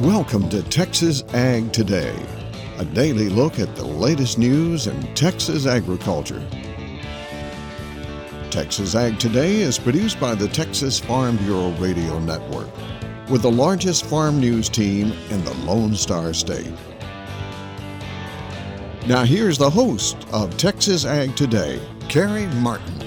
Welcome to Texas Ag Today, a daily look at the latest news in Texas agriculture. Texas Ag Today is produced by the Texas Farm Bureau Radio Network, with the largest farm news team in the Lone Star State. Now, here's the host of Texas Ag Today, Carey Martin.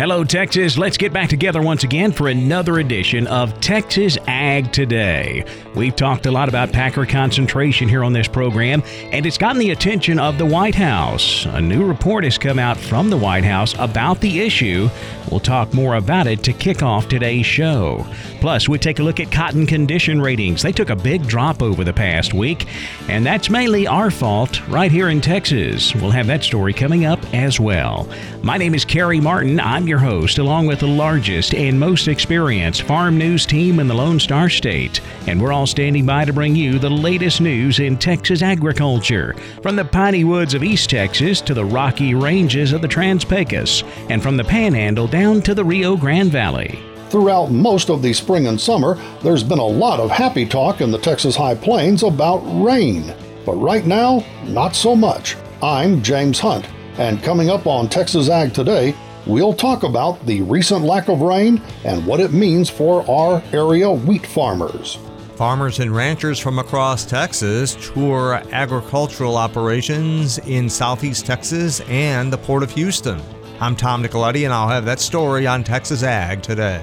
Hello, Texas. Let's get back together once again for another edition of Texas Ag Today. We've talked a lot about Packer concentration here on this program, and it's gotten the attention of the White House. A new report has come out from the White House about the issue. We'll talk more about it to kick off today's show. Plus, we take a look at cotton condition ratings. They took a big drop over the past week, and that's mainly our fault right here in Texas. We'll have that story coming up as well. My name is Carey Martin. I'm your host, along with the largest and most experienced farm news team in the Lone Star State. And we're all standing by to bring you the latest news in Texas agriculture, from the piney woods of East Texas to the rocky ranges of the Trans Pecos, and from the Panhandle down to the Rio Grande Valley. Throughout most of the spring and summer, there's been a lot of happy talk in the Texas High Plains about rain. But right now, not so much. I'm James Hunt, and coming up on Texas Ag Today, We'll talk about the recent lack of rain and what it means for our area wheat farmers. Farmers and ranchers from across Texas tour agricultural operations in southeast Texas and the Port of Houston. I'm Tom Nicoletti, and I'll have that story on Texas Ag today.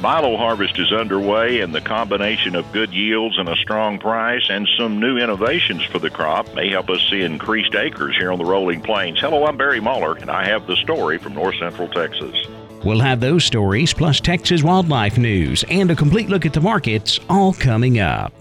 Milo harvest is underway, and the combination of good yields and a strong price and some new innovations for the crop may help us see increased acres here on the rolling plains. Hello, I'm Barry Muller, and I have the story from north central Texas. We'll have those stories, plus Texas wildlife news, and a complete look at the markets, all coming up.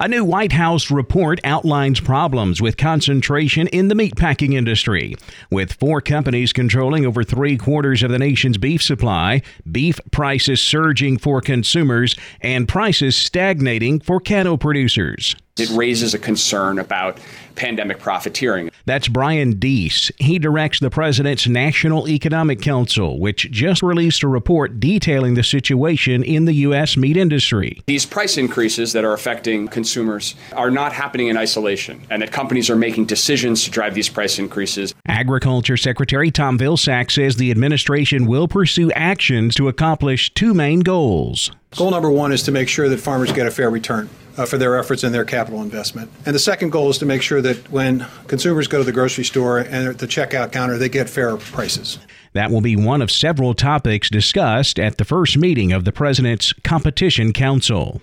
A new White House report outlines problems with concentration in the meatpacking industry. With four companies controlling over three quarters of the nation's beef supply, beef prices surging for consumers, and prices stagnating for cattle producers. It raises a concern about pandemic profiteering. That's Brian Deese. He directs the president's National Economic Council, which just released a report detailing the situation in the U.S. meat industry. These price increases that are affecting consumers are not happening in isolation, and that companies are making decisions to drive these price increases. Agriculture Secretary Tom Vilsack says the administration will pursue actions to accomplish two main goals. Goal number one is to make sure that farmers get a fair return uh, for their efforts and their capital investment. And the second goal is to make sure that when consumers go to the grocery store and at the checkout counter, they get fair prices. That will be one of several topics discussed at the first meeting of the President's Competition Council.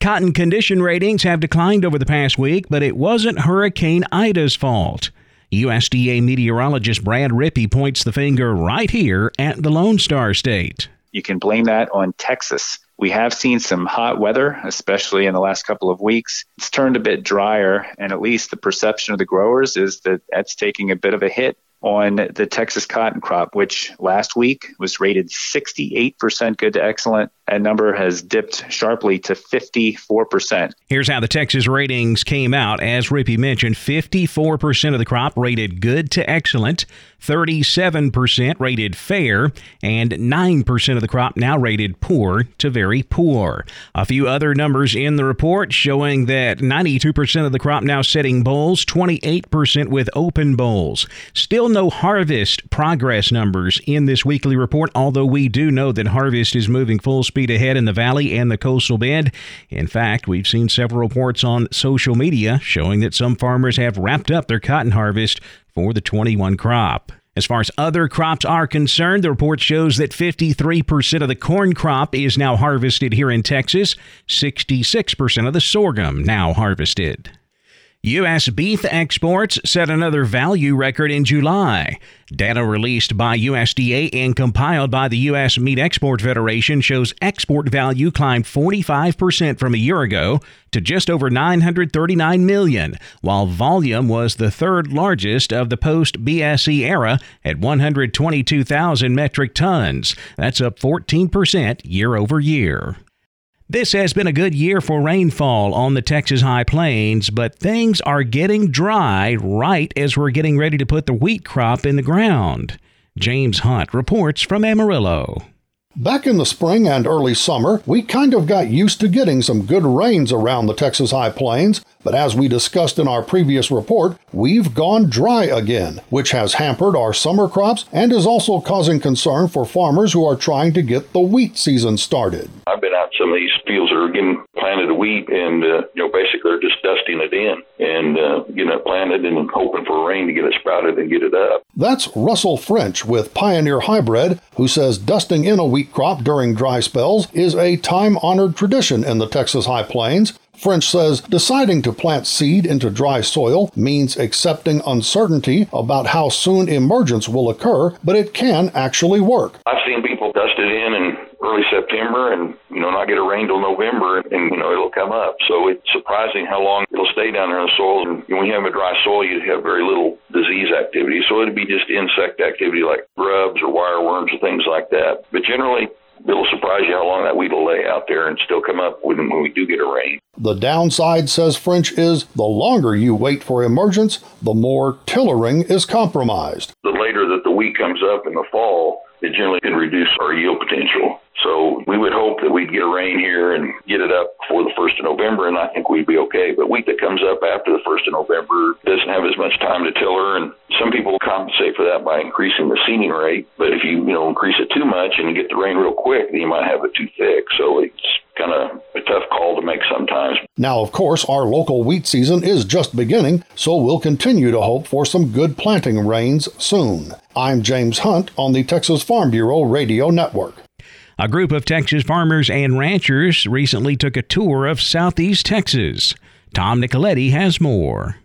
Cotton condition ratings have declined over the past week, but it wasn't Hurricane Ida's fault. USDA meteorologist Brad Rippey points the finger right here at the Lone Star State. You can blame that on Texas. We have seen some hot weather, especially in the last couple of weeks. It's turned a bit drier, and at least the perception of the growers is that that's taking a bit of a hit on the Texas cotton crop, which last week was rated 68% good to excellent. That number has dipped sharply to 54%. Here's how the Texas ratings came out. As Rippey mentioned, 54% of the crop rated good to excellent, 37% rated fair, and 9% of the crop now rated poor to very poor. A few other numbers in the report showing that 92% of the crop now setting bolls, 28% with open bolls. Still no harvest progress numbers in this weekly report, although we do know that harvest is moving full speed ahead in the valley and the coastal bend. In fact, we've seen several reports on social media showing that some farmers have wrapped up their cotton harvest for the 21 crop. As far as other crops are concerned, the report shows that 53% of the corn crop is now harvested here in Texas, 66% of the sorghum now harvested. U.S. beef exports set another value record in July. Data released by USDA and compiled by the U.S. Meat Export Federation shows export value climbed 45% from a year ago to just over 939 million, while volume was the third largest of the post BSE era at 122,000 metric tons. That's up 14% year over year. This has been a good year for rainfall on the Texas High Plains, but things are getting dry right as we're getting ready to put the wheat crop in the ground. James Hunt reports from Amarillo. Back in the spring and early summer, we kind of got used to getting some good rains around the Texas High Plains, but as we discussed in our previous report, we've gone dry again, which has hampered our summer crops and is also causing concern for farmers who are trying to get the wheat season started. I've been out some of these fields that are getting planted a wheat, and uh, you know basically they're just dusting it in and uh, getting it planted and hoping for rain to get it sprouted and get it up. That's Russell French with Pioneer Hybrid, who says dusting in a wheat crop during dry spells is a time-honored tradition in the Texas High Plains. French says deciding to plant seed into dry soil means accepting uncertainty about how soon emergence will occur, but it can actually work. I've seen people dust it in and early September and, you know, not get a rain till November and, you know, it'll come up. So it's surprising how long it'll stay down there in the soil. And when you have a dry soil, you have very little disease activity. So it'd be just insect activity like grubs or wireworms or things like that. But generally, it'll surprise you how long that weed will lay out there and still come up when, when we do get a rain. The downside, says French, is the longer you wait for emergence, the more tillering is compromised. The later that the wheat comes up in the fall, it generally can reduce our yield potential. So we would hope that we'd get a rain here and get it up before the 1st of November, and I think we'd be okay. But wheat that comes up after the 1st of November doesn't have as much time to tiller, and some people compensate for that by increasing the seeding rate. But if you, you know, increase it too much and you get the rain real quick, then you might have it too thick. So it's kind of a tough call to make sometimes. Now, of course, our local wheat season is just beginning, so we'll continue to hope for some good planting rains soon. I'm James Hunt on the Texas Farm Bureau Radio Network. A group of Texas farmers and ranchers recently took a tour of southeast Texas. Tom Nicoletti has more.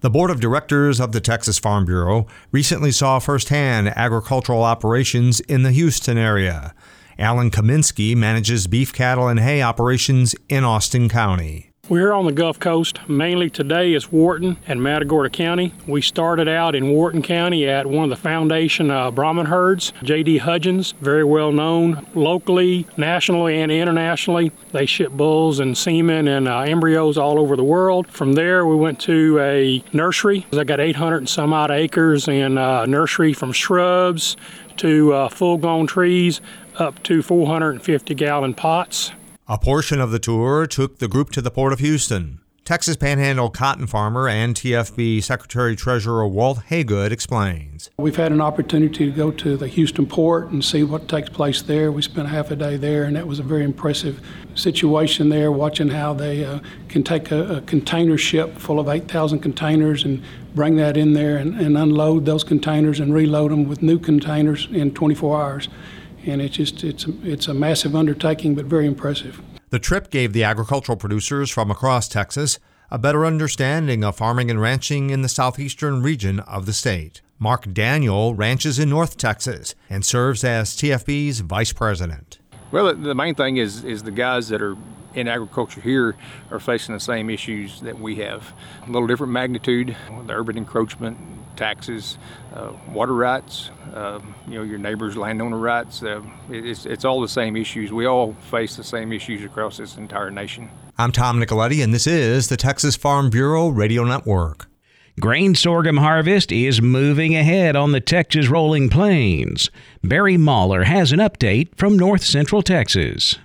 The board of directors of the Texas Farm Bureau recently saw firsthand agricultural operations in the Houston area. Alan Kaminsky manages beef cattle and hay operations in Austin County. We're on the Gulf Coast. Mainly today is Wharton and Matagorda County. We started out in Wharton County at one of the foundation uh, Brahman herds, J.D. Hudgins, very well known locally, nationally, and internationally. They ship bulls and semen and uh, embryos all over the world. From there, we went to a nursery. They got 800 and some odd acres in uh, nursery from shrubs to uh, full grown trees up to 450 gallon pots. A portion of the tour took the group to the Port of Houston. Texas Panhandle cotton farmer and TFB Secretary Treasurer Walt Hagood explains. We've had an opportunity to go to the Houston port and see what takes place there. We spent half a day there, and that was a very impressive situation there, watching how they uh, can take a, a, container ship full of 8,000 containers and bring that in there and, and unload those containers and reload them with new containers in 24 hours and it's just it's it's a massive undertaking, but very impressive. The trip gave the agricultural producers from across Texas a better understanding of farming and ranching in the southeastern region of the state. Mark Daniel ranches in North Texas and serves as TFB's vice president. Well, the main thing is is the guys that are in agriculture here are facing the same issues that we have. A little different magnitude, the urban encroachment, taxes, uh, water rights, uh, you know, your neighbor's landowner rights. Uh, it's, it's all the same issues. We all face the same issues across this entire nation. I'm Tom Nicoletti, and this is the Texas Farm Bureau Radio Network. Grain sorghum harvest is moving ahead on the Texas rolling plains. Barry Mahler has an update from north central Texas.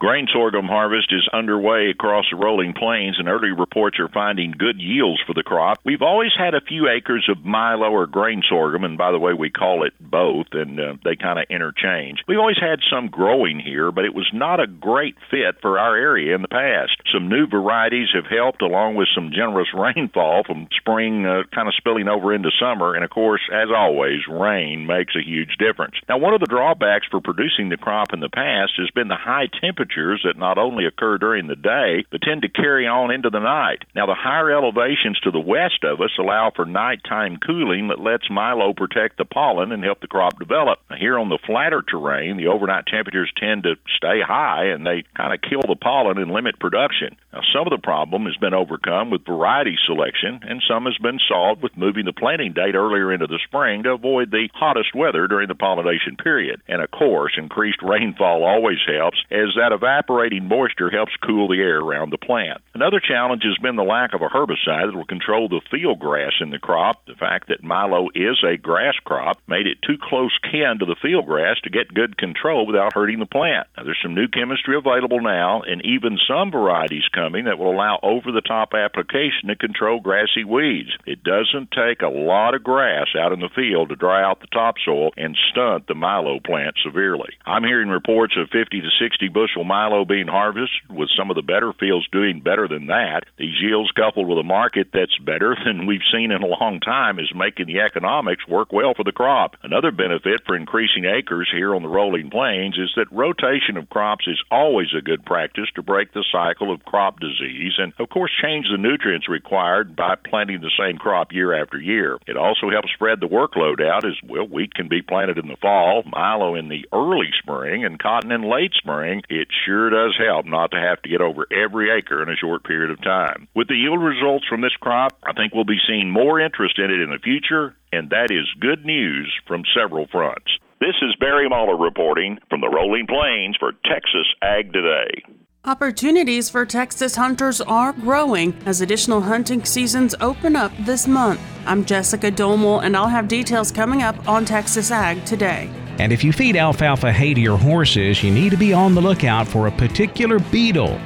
Grain sorghum harvest is underway across the rolling plains, and early reports are finding good yields for the crop. We've always had a few acres of milo or grain sorghum, and by the way, we call it both, and uh, they kind of interchange. We've always had some growing here, but it was not a great fit for our area in the past. Some new varieties have helped, along with some generous rainfall from spring uh, kind of spilling over into summer, and of course, as always, rain makes a huge difference. Now, one of the drawbacks for producing the crop in the past has been the high temperature temperatures that not only occur during the day, but tend to carry on into the night. Now, the higher elevations to the west of us allow for nighttime cooling that lets Milo protect the pollen and help the crop develop. Now, here on the flatter terrain, the overnight temperatures tend to stay high and they kind of kill the pollen and limit production. Now, some of the problem has been overcome with variety selection, and some has been solved with moving the planting date earlier into the spring to avoid the hottest weather during the pollination period. And of course, increased rainfall always helps, as that evaporating moisture helps cool the air around the plant. Another challenge has been the lack of a herbicide that will control the field grass in the crop. The fact that milo is a grass crop made it too close kin to the field grass to get good control without hurting the plant. Now, there's some new chemistry available now, and even some varieties coming that will allow over the top application to control grassy weeds. It doesn't take a lot of grass out in the field to dry out the topsoil and stunt the milo plant severely. I'm hearing reports of 50 to 60 bushel milo being harvested, with some of the better fields doing better than that. These yields, coupled with a market that's better than we've seen in a long time, is making the economics work well for the crop. Another benefit for increasing acres here on the rolling plains is that rotation of crops is always a good practice to break the cycle of crop disease and, of course, change the nutrients required by planting the same crop year after year. It also helps spread the workload out as well. Wheat can be planted in the fall, milo in the early spring, and cotton in late spring. It sure does help not to have to get over every acre in a short period of time. With the yield results from this crop, I think we'll be seeing more interest in it in the future, and that is good news from several fronts. This is Barry Muller reporting from the Rolling Plains for Texas Ag Today. Opportunities for Texas hunters are growing as additional hunting seasons open up this month. I'm Jessica Domel, and I'll have details coming up on Texas Ag today. And if you feed alfalfa hay to your horses, you need to be on the lookout for a particular beetle.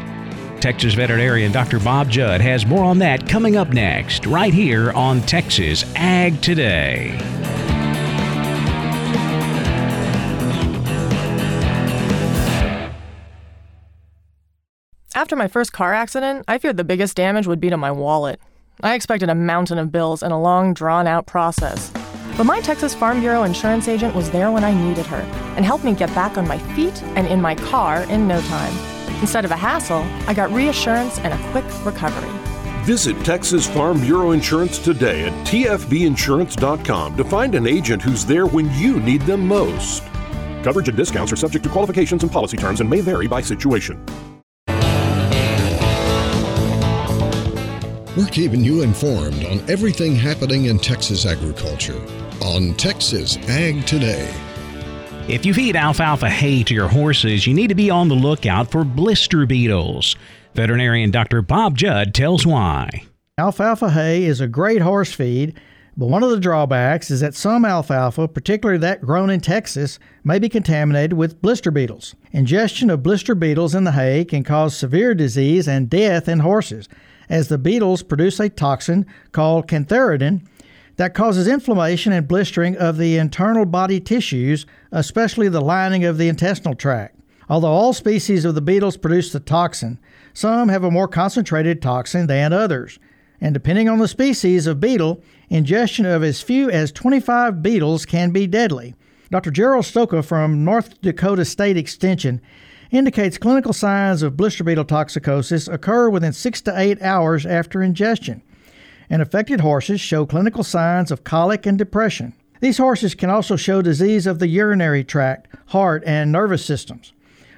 Texas veterinarian Dr. Bob Judd has more on that coming up next, right here on Texas Ag Today. After my first car accident, I feared the biggest damage would be to my wallet. I expected a mountain of bills and a long, drawn out process. But my Texas Farm Bureau insurance agent was there when I needed her and helped me get back on my feet and in my car in no time. Instead of a hassle, I got reassurance and a quick recovery. Visit Texas Farm Bureau Insurance today at tfbinsurance.com to find an agent who's there when you need them most. Coverage and discounts are subject to qualifications and policy terms and may vary by situation. We're keeping you informed on everything happening in Texas agriculture on Texas Ag Today. If you feed alfalfa hay to your horses, you need to be on the lookout for blister beetles. Veterinarian Dr. Bob Judd tells why. Alfalfa hay is a great horse feed, but one of the drawbacks is that some alfalfa, particularly that grown in Texas, may be contaminated with blister beetles. Ingestion of blister beetles in the hay can cause severe disease and death in horses as the beetles produce a toxin called cantharidin that causes inflammation and blistering of the internal body tissues, especially the lining of the intestinal tract. Although all species of the beetles produce the toxin, some have a more concentrated toxin than others. And depending on the species of beetle, ingestion of as few as 25 beetles can be deadly. Dr. Gerald Stoker from North Dakota State Extension indicates clinical signs of blister beetle toxicosis occur within six to eight hours after ingestion, and affected horses show clinical signs of colic and depression. These horses can also show disease of the urinary tract, heart, and nervous systems,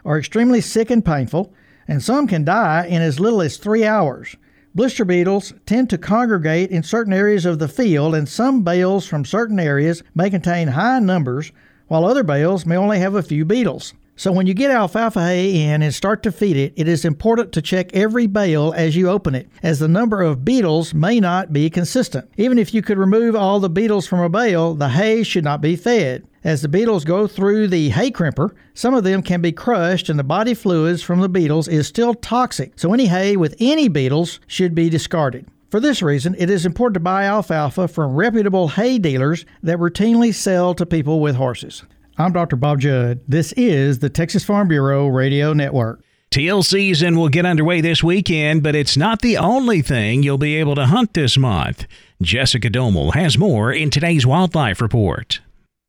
are extremely sick and painful, and some can die in as little as three hours. Blister beetles tend to congregate in certain areas of the field, and some bales from certain areas may contain high numbers, while other bales may only have a few beetles. So when you get alfalfa hay in and start to feed it, it is important to check every bale as you open it, as the number of beetles may not be consistent. Even if you could remove all the beetles from a bale, the hay should not be fed. As the beetles go through the hay crimper, some of them can be crushed and the body fluids from the beetles is still toxic. So any hay with any beetles should be discarded. For this reason, it is important to buy alfalfa from reputable hay dealers that routinely sell to people with horses. I'm Dr. Bob Judd. This is the Texas Farm Bureau Radio Network. Teal season will get underway this weekend, but it's not the only thing you'll be able to hunt this month. Jessica Domel has more in today's Wildlife Report.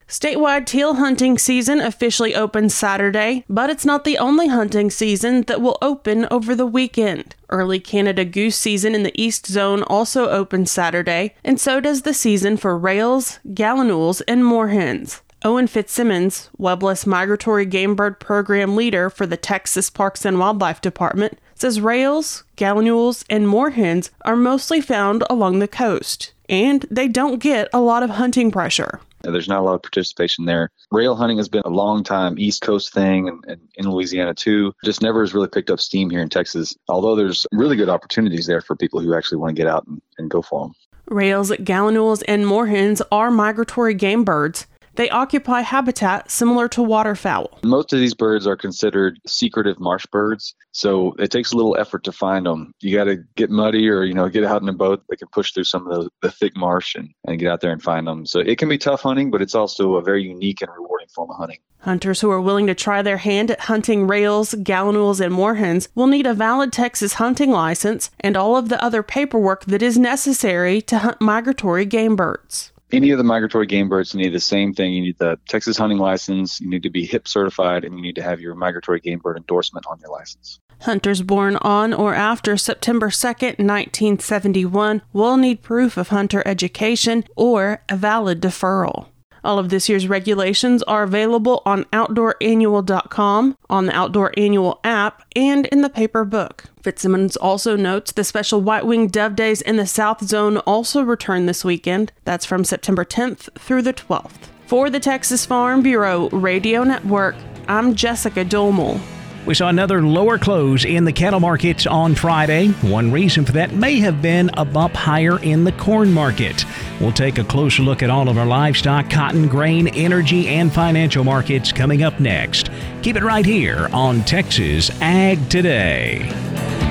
Statewide teal hunting season officially opens Saturday, but it's not the only hunting season that will open over the weekend. Early Canada goose season in the East Zone also opens Saturday, and so does the season for rails, gallinules, and moorhens. Owen Fitzsimmons, Webless Migratory Game Bird Program Leader for the Texas Parks and Wildlife Department, says rails, gallinules, and moorhens are mostly found along the coast, and they don't get a lot of hunting pressure. There's not a lot of participation there. Rail hunting has been a long time East Coast thing and, and in Louisiana too. Just never has really picked up steam here in Texas, although there's really good opportunities there for people who actually want to get out and, and go for them. Rails, gallinules, and moorhens are migratory game birds. They occupy habitat similar to waterfowl. Most of these birds are considered secretive marsh birds, so it takes a little effort to find them. You got to get muddy or you know get out in a boat that can push through some of the, the thick marsh and, and get out there and find them. So it can be tough hunting, but it's also a very unique and rewarding form of hunting. Hunters who are willing to try their hand at hunting rails, gallinules, and moorhens will need a valid Texas hunting license and all of the other paperwork that is necessary to hunt migratory game birds any of the migratory game birds need the same thing. You need the Texas hunting license, you need to be HIP certified, and you need to have your migratory game bird endorsement on your license. Hunters born on or after September 2nd, 1971 will need proof of hunter education or a valid deferral. All of this year's regulations are available on OutdoorAnnual.com, on the Outdoor Annual app, and in the paper book. Fitzsimmons also notes the special White Wing Dove Days in the South Zone also return this weekend. That's from September 10th through the 12th. For the Texas Farm Bureau Radio Network, I'm Jessica Domel. We saw another lower close in the cattle markets on Friday. One reason for that may have been a bump higher in the corn market. We'll take a closer look at all of our livestock, cotton, grain, energy, and financial markets coming up next. Keep it right here on Texas Ag Today.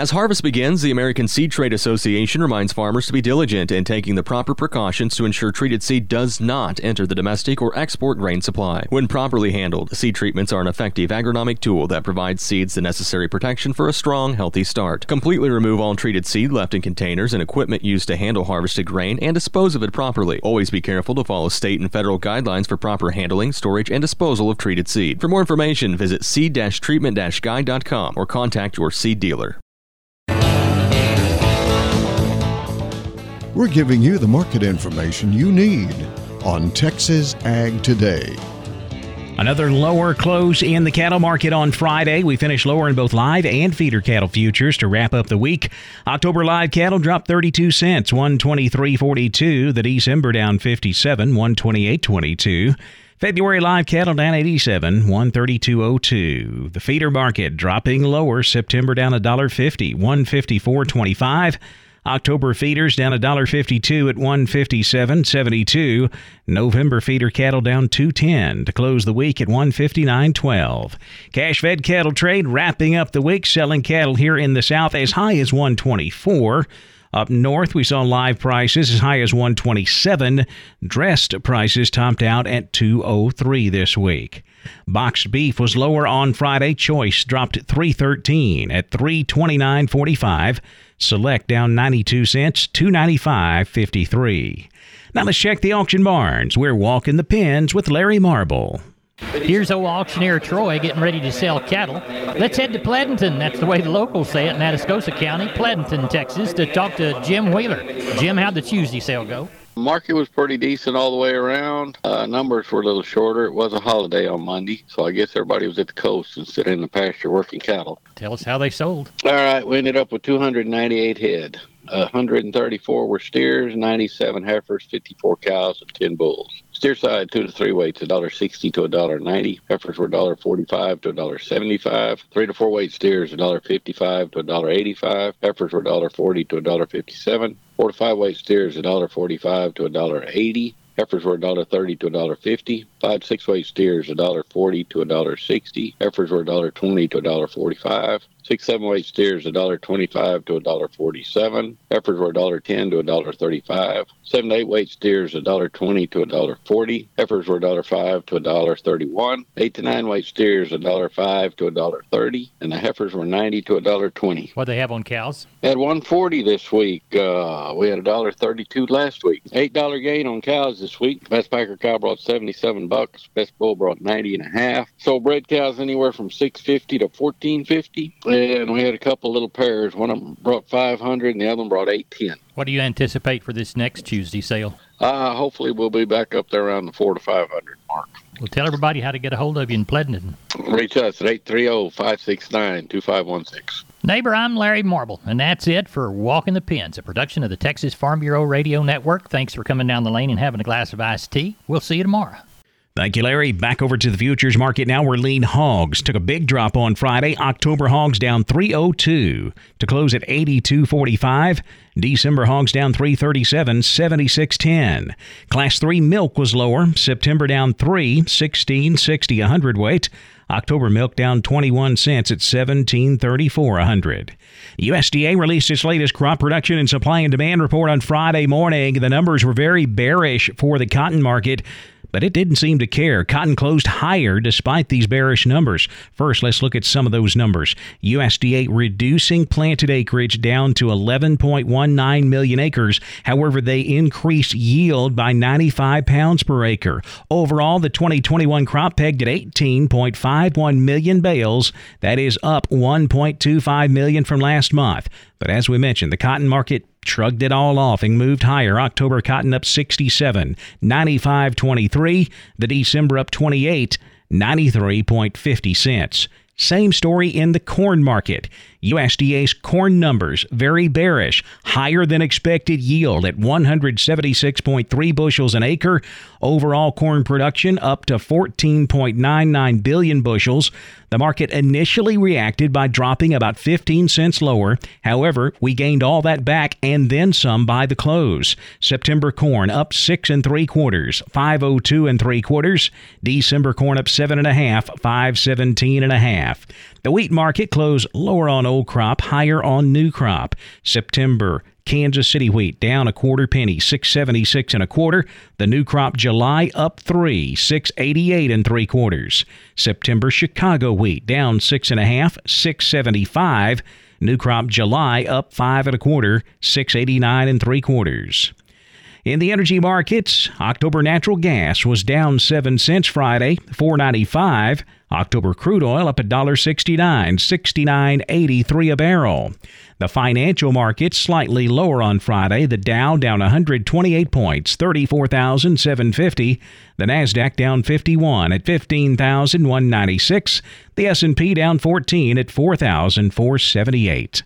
As harvest begins, the American Seed Trade Association reminds farmers to be diligent in taking the proper precautions to ensure treated seed does not enter the domestic or export grain supply. When properly handled, seed treatments are an effective agronomic tool that provides seeds the necessary protection for a strong, healthy start. Completely remove all treated seed left in containers and equipment used to handle harvested grain and dispose of it properly. Always be careful to follow state and federal guidelines for proper handling, storage, and disposal of treated seed. For more information, visit seed-treatment-guide.com or contact your seed dealer. We're giving you the market information you need on Texas Ag Today. Another lower close in the cattle market on Friday. We finished lower in both live and feeder cattle futures to wrap up the week. October live cattle dropped 32 cents, 123.42. The December down 57, 128.22. February live cattle down 87, 132.02. The feeder market dropping lower. September down $1.50, 154.25. October feeders down $1.52 at 157.72. November feeder cattle down 210 to close the week at 159.12. Cash fed cattle trade wrapping up the week, selling cattle here in the south as high as 124. Up north, we saw live prices as high as 127. Dressed prices topped out at 203 this week. Boxed beef was lower on Friday. Choice dropped 313 at 329.45. Select down 92 cents, 295.53. Now let's check the auction barns. We're walking the pens with Larry Marble. Here's old auctioneer Troy getting ready to sell cattle. Let's head to Pleasanton. That's the way the locals say it in Atascosa County, Pleasanton, Texas, to talk to Jim Wheeler. Jim, how'd the Tuesday sale go? Market was pretty decent all the way around. Uh, numbers were a little shorter. It was a holiday on Monday, so I guess everybody was at the coast instead of in the pasture working cattle. Tell us how they sold. All right, we ended up with 298 head. 134 were steers, 97 heifers, 54 cows, and 10 bulls. Steer side two to three weights, $1.60 to $1.90. Heifers were $1.45 to $1.75. Three to four weight steers, $1.55 to $1.85. Heifers were $1.40 to $1.57. Four to five weight steers, $1.45 to $1.80. Heifers were $1.30 to $1.50. Five six weight steers, $1.40 to $1.60. Heifers were $1.20 to $1.45. Six seven weight steers, $1.25 to $1.47. Heifers were $1.10 to $1.35. Seven eight weight steers, $1.20 to $1.40. Heifers were $1.05 to $1.31. Eight to nine weight steers, $1.05 to $1.30. And the heifers were 90 to $1.20. What they have on cows? At 140 this week. Uh, we had $1.32 last week. $8 gain on cows this week. Best packer cow brought 77 bucks. Best bull brought 90 and a half. Sold bred cows anywhere from 650 to 1450 and we had a couple little pairs. One of them brought 500 and the other one brought 810. What do you anticipate for this next Tuesday sale? Uh, hopefully we'll be back up there around the 4 to 500 mark. Well, tell everybody how to get a hold of you in Pleasanton. Reach us at 830-569-2516. Neighbor, I'm Larry Marble, and that's it for Walking the Pens, a production of the Texas Farm Bureau Radio Network. Thanks for coming down the lane and having a glass of iced tea. We'll see you tomorrow. Thank you, Larry. Back over to the futures market now where lean hogs took a big drop on Friday. October hogs down 302 to close at 82.45. December hogs down 337, 76.10. Class 3 milk was lower. September down 3, 16.60 a hundredweight. October milk down 21 cents at 17.34 a hundred. USDA released its latest crop production and supply and demand report on Friday morning. The numbers were very bearish for the cotton market but it didn't seem to care. Cotton closed higher despite these bearish numbers. First, let's look at some of those numbers. USDA reducing planted acreage down to 11.19 million acres. However, they increased yield by 95 pounds per acre. Overall, the 2021 crop pegged at 18.51 million bales. That is up 1.25 million from last month. But as we mentioned, the cotton market shrugged it all off and moved higher. October cotton up 67, 95.23. The December up 28, 93.50 cents. Same story in the corn market. USDA's corn numbers very bearish, higher than expected yield at 176.3 bushels an acre. Overall corn production up to 14.99 billion bushels. The market initially reacted by dropping about 15 cents lower. However, we gained all that back and then some by the close. September corn up six and three quarters, 502 and three quarters. December corn up seven and a half, 517 and a half. The wheat market closed lower on old crop, higher on new crop. September Kansas City wheat down a quarter penny, 676 and a quarter. The new crop July up three, 688 and three quarters. September Chicago wheat down six and a half, 675. New crop July up five and a quarter, 689 and three quarters. In the energy markets, October natural gas was down 7 cents Friday, 495. October crude oil up $1.69, 69.83 a barrel. The financial markets slightly lower on Friday. The Dow down 128 points, 34,750. The Nasdaq down 51 at 15,196. The S&P down 14 at 4,478.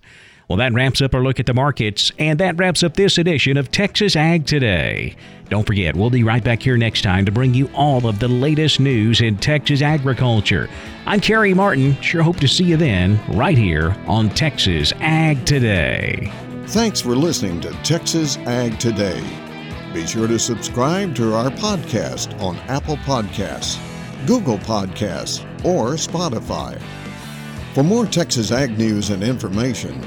Well, that wraps up our look at the markets, and that wraps up this edition of Texas Ag Today. Don't forget, we'll be right back here next time to bring you all of the latest news in Texas agriculture. I'm Carey Martin. Sure hope to see you then, right here on Texas Ag Today. Thanks for listening to Texas Ag Today. Be sure to subscribe to our podcast on Apple Podcasts, Google Podcasts, or Spotify. For more Texas Ag news and information,